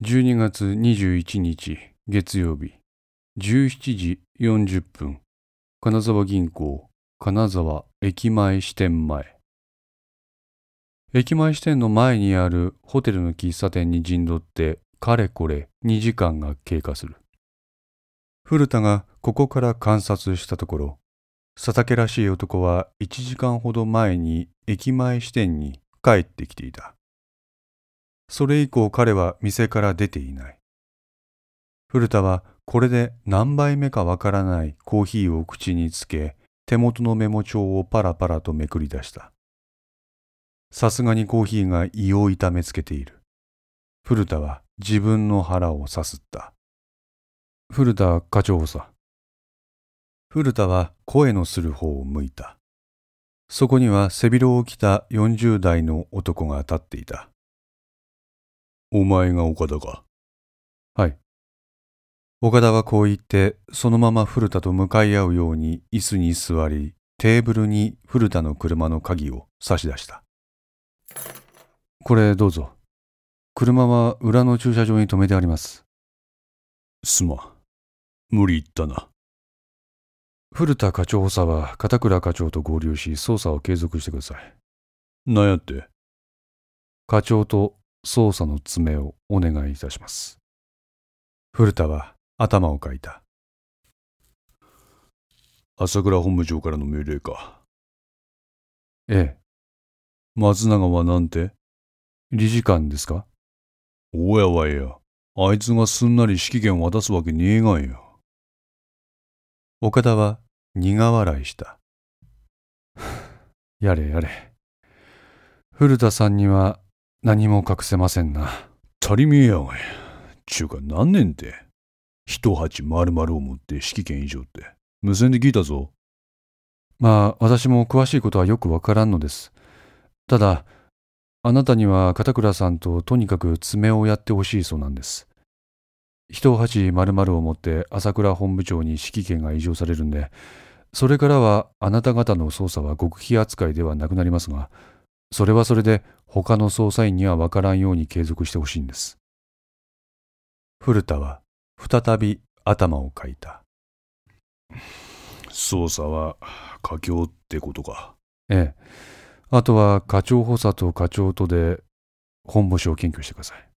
12月21日月曜日。17時40分。金沢銀行金沢駅前支店前。駅前支店の前にあるホテルの喫茶店に陣取ってかれこれ2時間が経過する。古田がここから観察したところ佐竹らしい男は1時間ほど前に駅前支店に帰ってきていた。それ以降彼は店から出ていない。古田はこれで何杯目かわからないコーヒーを口につけ手元のメモ帳をパラパラとめくり出した。さすがにコーヒーが胃を痛めつけている。古田は自分の腹をさすった。古田課長さ古田は声のする方を向いた。そこには背広を着た40代の男が立っていたお前が岡田か。はい。岡田はこう言ってそのまま古田と向かい合うように椅子に座りテーブルに古田の車の鍵を差し出した。これどうぞ。車は裏の駐車場に停めてあります。すまん。無理言ったな。古田課長補佐は片倉課長と合流し捜査を継続してください。なんやって？課長と捜査の詰めをお願いいたします。古田は頭をかいた。朝倉本部長からの命令か。ええ。松永はなんて？理事官ですか？おやわいやあいつがすんなり指揮権渡すわけねえがんよ岡田は苦笑いした。やれやれ。古田さんには何も隠せませんな。足りめえやがい。ちゅうか何年って。一鉢丸々を持って指揮権以上って。無線で聞いたぞ。まあ、私も詳しいことはよくわからんのです。ただ、あなたには片倉さんととにかく爪をやってほしいそうなんです。一鉢丸々を持って朝倉本部長に指揮権が移譲されるんで、それからはあなた方の捜査は極秘扱いではなくなりますが、それはそれで他の捜査員には分からんように継続してほしいんです。古田は再び頭をかいた。捜査は佳境ってことか。ええ。あとは課長補佐と課長とで本部士を検挙してください。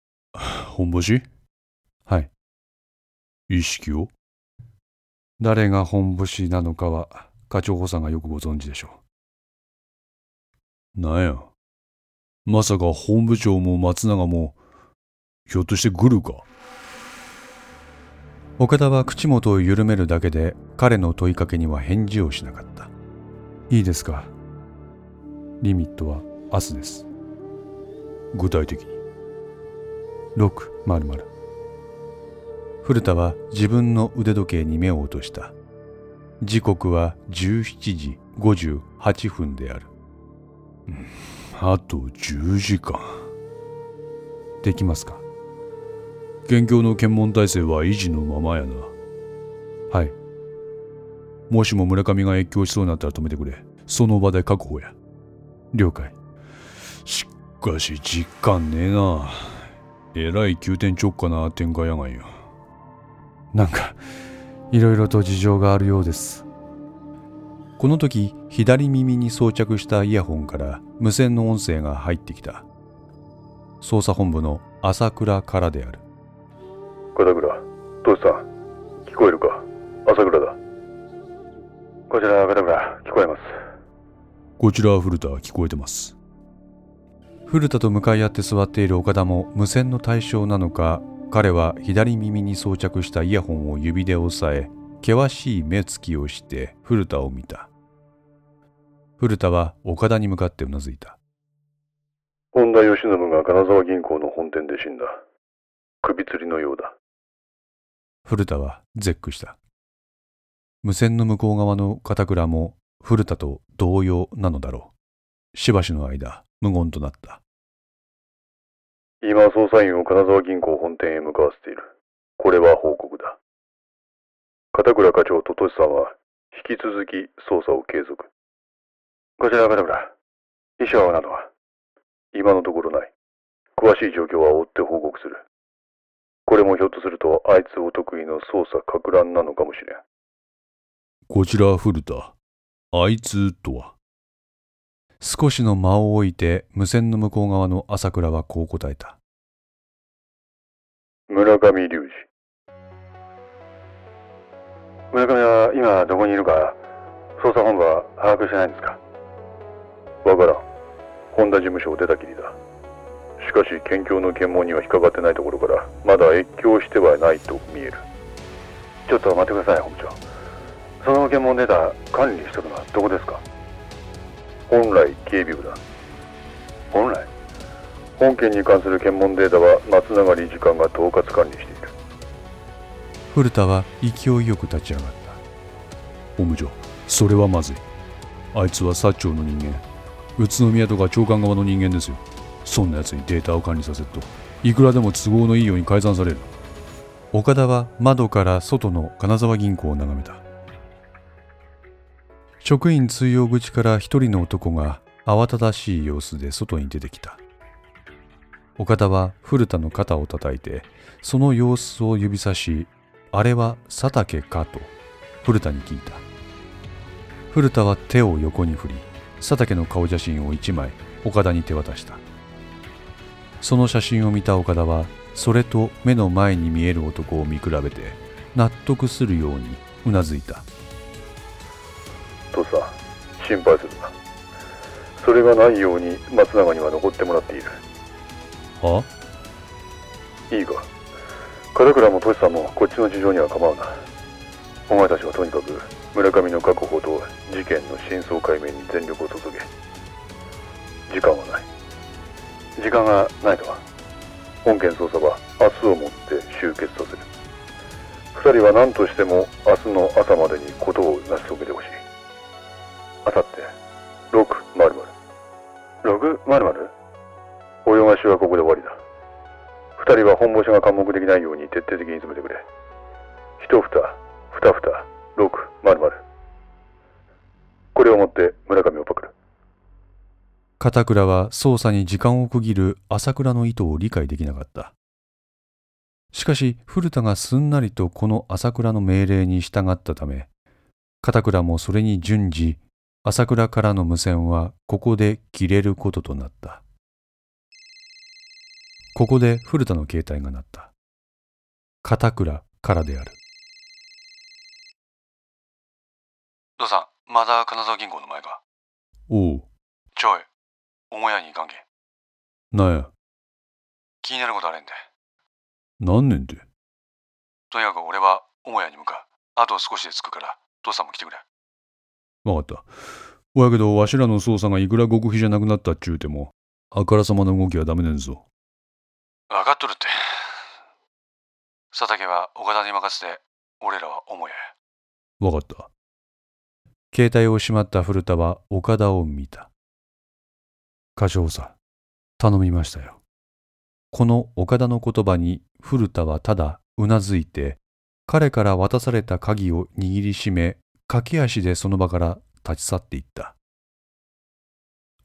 本部士はい。意識を？誰が本部士なのかは課長補佐がよくご存知でしょう。なんや。まさか本部長も松永も、ひょっとしてグルか。岡田は口元を緩めるだけで彼の問いかけには返事をしなかった。いいですか。リミットは明日です。具体的に。600。古田は自分の腕時計に目を落とした。時刻は17時58分である。あと10時間。できますか？県境の検問体制は維持のままやな。はい。もしも村上が越境しそうになったら止めてくれ。その場で確保や。了解。しかし実感ねえな。えらい急転直下な展開やがんよ。なんか、いろいろと事情があるようです。この時左耳に装着したイヤホンから無線の音声が入ってきた。捜査本部の朝倉からである。片倉トシさん聞こえるか？朝倉だ。こちら片倉聞こえます。こちら古田聞こえてます。古田と向かい合って座っている岡田も無線の対象なのか彼は左耳に装着したイヤホンを指で押さえ険しい目つきをして古田を見た古田は岡田に向かってうなずいた。本田義信が金沢銀行の本店で死んだ。首吊りのようだ。古田は絶句した。無線の向こう側の片倉も古田と同様なのだろう。しばしの間、無言となった。今、捜査員を金沢銀行本店へ向かわせている。これは報告だ。片倉課長とトシさんは、引き続き捜査を継続。こちら片村。遺書などは今のところない。詳しい状況は追って報告する。これもひょっとするとあいつお得意の捜査か乱なのかもしれん。こちら古田。あいつとは少しの間を置いて無線の向こう側の朝倉はこう答えた。村上隆二。村上は今どこにいるか捜査本部は把握してないんですか？わからん。本田事務所を出たきりだ。しかし、県境の検問には引っかかってないところから、まだ越境してはないと見える。ちょっと待ってください、本部長。その検問データ、管理してるのはどこですか？本来、警備部だ。本来？本件に関する検問データは松永理事官が統括管理している。古田は勢いよく立ち上がった。本部長、それはまずい。あいつは薩長の人間。宇都宮とか長官側の人間ですよ。そんな奴にデータを管理させると、いくらでも都合のいいように改ざんされる。岡田は窓から外の金沢銀行を眺めた。職員通用口から一人の男が慌ただしい様子で外に出てきた。岡田は古田の肩を叩いて、その様子を指さし、あれは佐竹か？と古田に聞いた。古田は手を横に振り、佐竹の顔写真を一枚岡田に手渡した。その写真を見た岡田は、それと目の前に見える男を見比べて、納得するようにうなずいた。父さん、心配するな。それがないように松永には残ってもらっている。は？いいか。門倉もトシさんもこっちの事情には構うな。お前たちはとにかく村上の確保と事件の真相解明に全力を注げ。時間はない。時間がないとは。本件捜査は明日をもって終結させる。二人は何としても明日の朝までに事を成し遂げてほしい。あさって、600。600? 泳がしはここで終わりだ。二人は本星が関目できないように徹底的に詰めてくれ。一蓋、二蓋、六、丸々。これをもって村上をパクる。片倉は捜査に時間を区切る朝倉の意図を理解できなかった。しかし古田がすんなりとこの朝倉の命令に従ったため、片倉もそれに順次、朝倉からの無線はここで切れることとなった。ここで古田の携帯が鳴った。片倉からである。どうさん、まだ金沢銀行の前か？おう、ちょい、母屋に行かんけん。なんや、気になることあれんで。何年で？とにかく俺は母屋に向かう。あと少しで着くから、父さんも来てくれ。わかった。おやけど、わしらの捜査がいくら極秘じゃなくなったっちゅうても、あからさまな動きはダメねんぞ。分かっとるって。佐竹は岡田に任せて、俺らは母屋や。わかった。携帯をしまった古田は岡田を見た。課長さ、頼みましたよ。この岡田の言葉に古田はただうなずいて、彼から渡された鍵を握りしめ、駆け足でその場から立ち去っていった。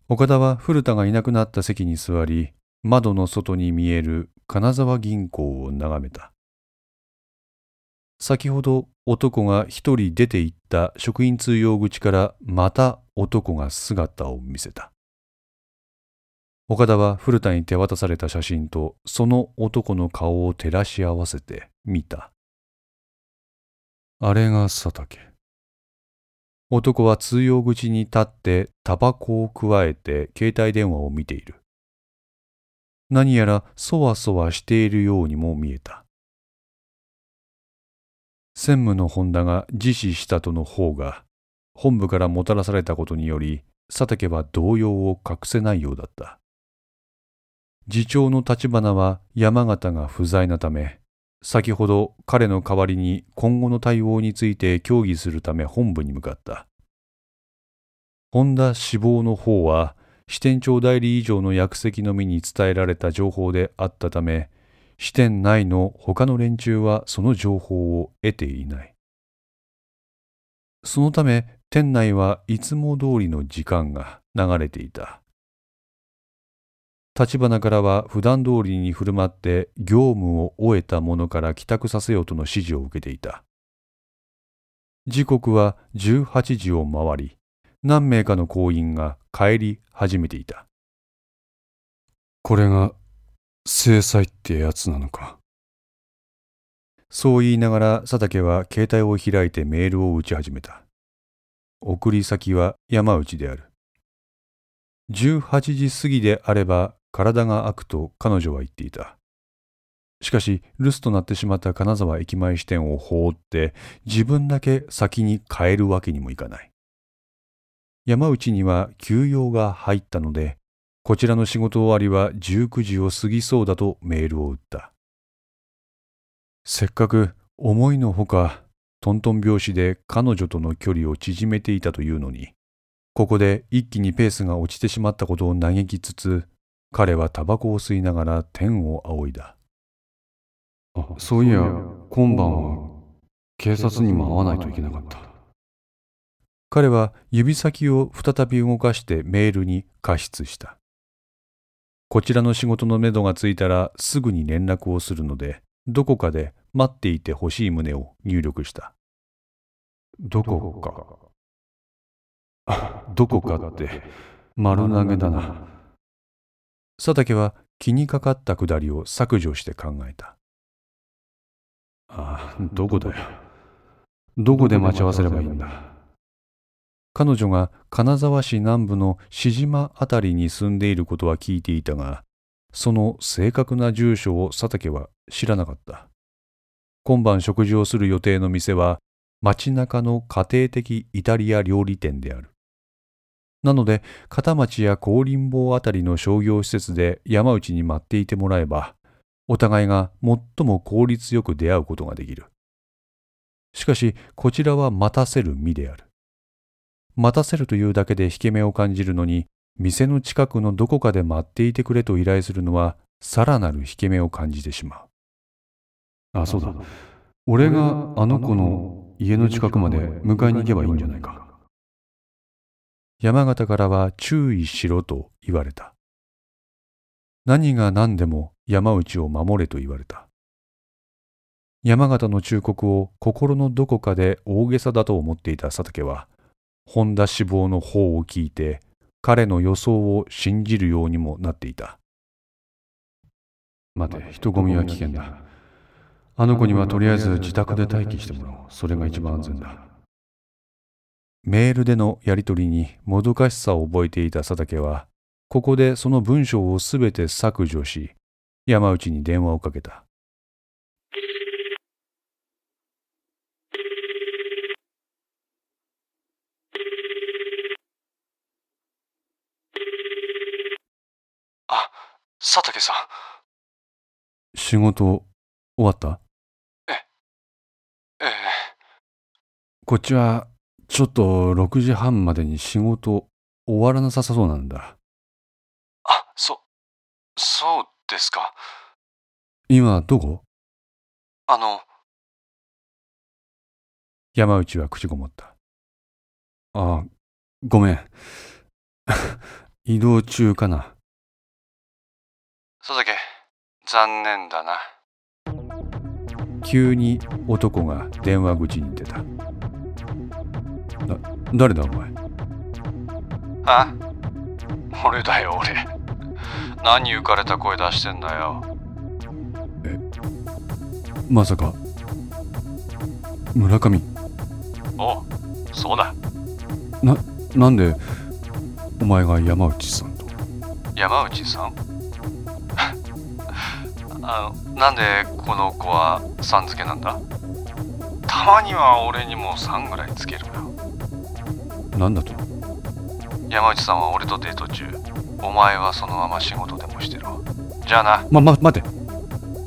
岡田は古田がいなくなった席に座り、窓の外に見える金沢銀行を眺めた。先ほど男が一人出て行った職員通用口からまた男が姿を見せた。岡田は古田に手渡された写真とその男の顔を照らし合わせて見た。あれが佐竹。男は通用口に立ってタバコをくわえて携帯電話を見ている。何やらそわそわしているようにも見えた。専務の本田が自死したとの方が、本部からもたらされたことにより、佐竹は動揺を隠せないようだった。次長の立花は山形が不在なため、先ほど彼の代わりに今後の対応について協議するため本部に向かった。本田死亡の方は支店長代理以上の役席のみに伝えられた情報であったため、支店内の他の連中はその情報を得ていない。そのため店内はいつも通りの時間が流れていた。立花からは普段通りに振る舞って業務を終えた者から帰宅させようとの指示を受けていた。時刻は18時を回り、何名かの行員が帰り始めていた。これが制裁ってやつなのか？そう言いながら佐竹は携帯を開いてメールを打ち始めた。送り先は山内である。18時過ぎであれば体が空くと彼女は言っていた。しかし留守となってしまった金沢駅前支店を放って自分だけ先に帰るわけにもいかない。山内には休養が入ったのでこちらの仕事終わりは19時を過ぎそうだとメールを打った。せっかく思いのほかトントン拍子で彼女との距離を縮めていたというのに、ここで一気にペースが落ちてしまったことを嘆きつつ、彼はタバコを吸いながら天を仰いだ。あ、そういや、今晩は警察にも会わないといけなかった。彼は指先を再び動かしてメールに加筆した。こちらの仕事のめどがついたらすぐに連絡をするので、どこかで待っていてほしい旨を入力した。どこか。あ、どこかって丸投げだな。佐竹は気にかかったくだりを削除して考えた。ああ、どこだよ。どこで待ち合わせればいいんだ。彼女が金沢市南部の志島辺りに住んでいることは聞いていたが、その正確な住所を佐竹は知らなかった。今晩食事をする予定の店は街中の家庭的イタリア料理店である。なので、片町や高林坊あたりの商業施設で山内に待っていてもらえば、お互いが最も効率よく出会うことができる。しかし、こちらは待たせる身である。待たせるというだけで引け目を感じるのに、店の近くのどこかで待っていてくれと依頼するのは、さらなる引け目を感じてしまう。あ、そうだ。俺があの子の家の近くまで迎えに行けばいいんじゃないか。山形からは注意しろと言われた。何が何でも山内を守れと言われた。山形の忠告を心のどこかで大げさだと思っていた佐竹は、本田志望の方を聞いて、彼の予想を信じるようにもなっていた。待て、人混みは危険だ。あの子にはとりあえず自宅で待機してもらおう。それが一番安全だ。メールでのやり取りにもどかしさを覚えていた佐竹は、ここでその文章をすべて削除し、山内に電話をかけた。佐竹さん。仕事終わった？え、ええ。こっちはちょっと6時半までに仕事終わらなさそうなんだ。あ、そ、そうですか。今どこ？あの。山内は口ごもった。あ、ごめん。移動中かな。佐竹、残念だな。急に男が電話口に出た。な、誰だお前？あ？俺だよ俺。何浮かれた声出してんだよ。え、まさか、村上？おそうだ。な、なんで、お前が山内さんと？山内さん？あの、なんでこの子はさん付けなんだ？たまには俺にもさんぐらいつけるよ。何だと？山内さんは俺とデート中。お前はそのまま仕事でもしてろじゃあな。ま、ま、待て。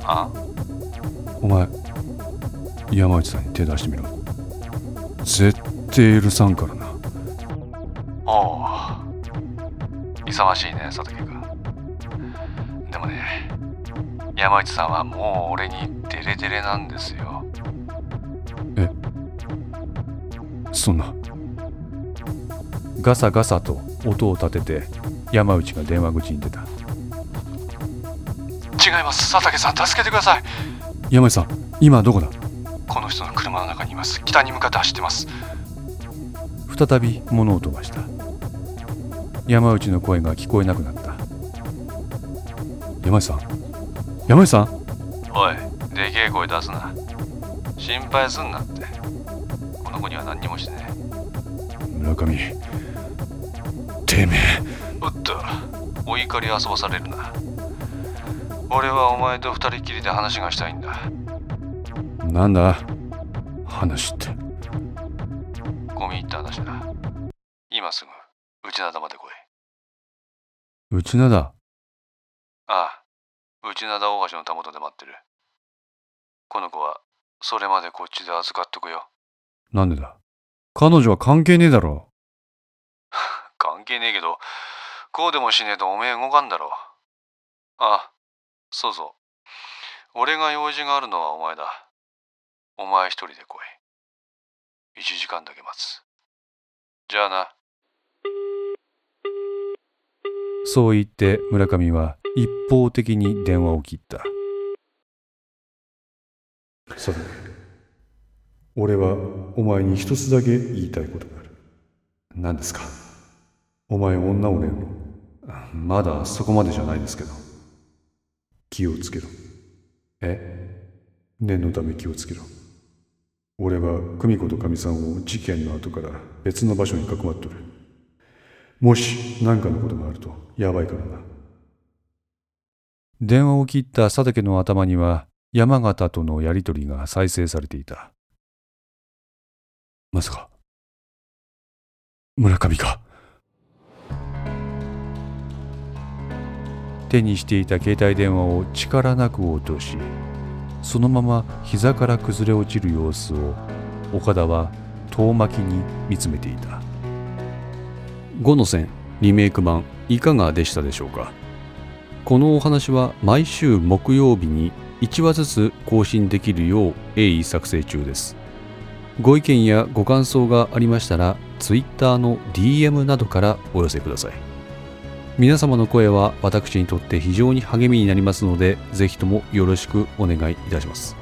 あお前山内さんに手出してみろ。絶対許さんからな。おお勇ましいね佐竹君山内さんはもう俺にデレデレなんですよ。え？そんな。ガサガサと音を立てて山内が電話口に出た。違います。佐竹さん助けてください。山内さん今どこだ？この人の車の中にいます。北に向かって走ってます。再び物音がした。山内の声が聞こえなくなった。山内さん山内さん？おいでけえ声出すな。心配すんなって。この子には何にもしてね村上てめえ。おっとお怒り遊ばされるな。俺はお前と二人きりで話がしたいんだ。なんだ？話って。込み入った話だ。今すぐ内灘まで来い。内灘？ああ内灘大橋のたもとで待ってる。この子はそれまでこっちで預かっとくよ。なんでだ？彼女は関係ねえだろ。関係ねえけどこうでもしねえとおめえ動かんだろ。ああそうそう。俺が用事があるのはお前だ。お前一人で来い。一時間だけ待つ。じゃあなそう言って村上は一方的に電話を切った。さて俺はお前に一つだけ言いたいことがある。何ですか？お前女を練るの？まだそこまでじゃないですけど。気をつけろ。え？念のため気をつけろ。俺は久美子とかみさんを事件の後から別の場所にかくまっとるもし何かのことがあるとやばいからな。電話を切った佐竹の頭には山形とのやりとりが再生されていた。まさか村上か。手にしていた携帯電話を力なく落としそのまま膝から崩れ落ちる様子を岡田は遠巻きに見つめていた。5の線リメイク版いかがでしたでしょうか？このお話は毎週木曜日に1話ずつ更新できるよう鋭意作成中です。ご意見やご感想がありましたら Twitter の DM などからお寄せください。皆様の声は私にとって非常に励みになりますのでぜひともよろしくお願いいたします。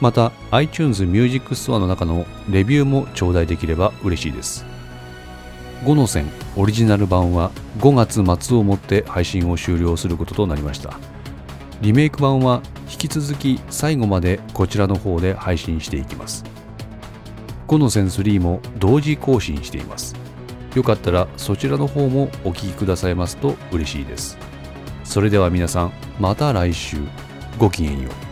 また iTunes Music Store の中のレビューも頂戴できれば嬉しいです。5の線オリジナル版は5月末をもって配信を終了することとなりました。リメイク版は引き続き最後までこちらの方で配信していきます。5の線3も同時更新しています。よかったらそちらの方もお聴きくださいますと嬉しいです。それでは皆さんまた来週。ごきげんよう。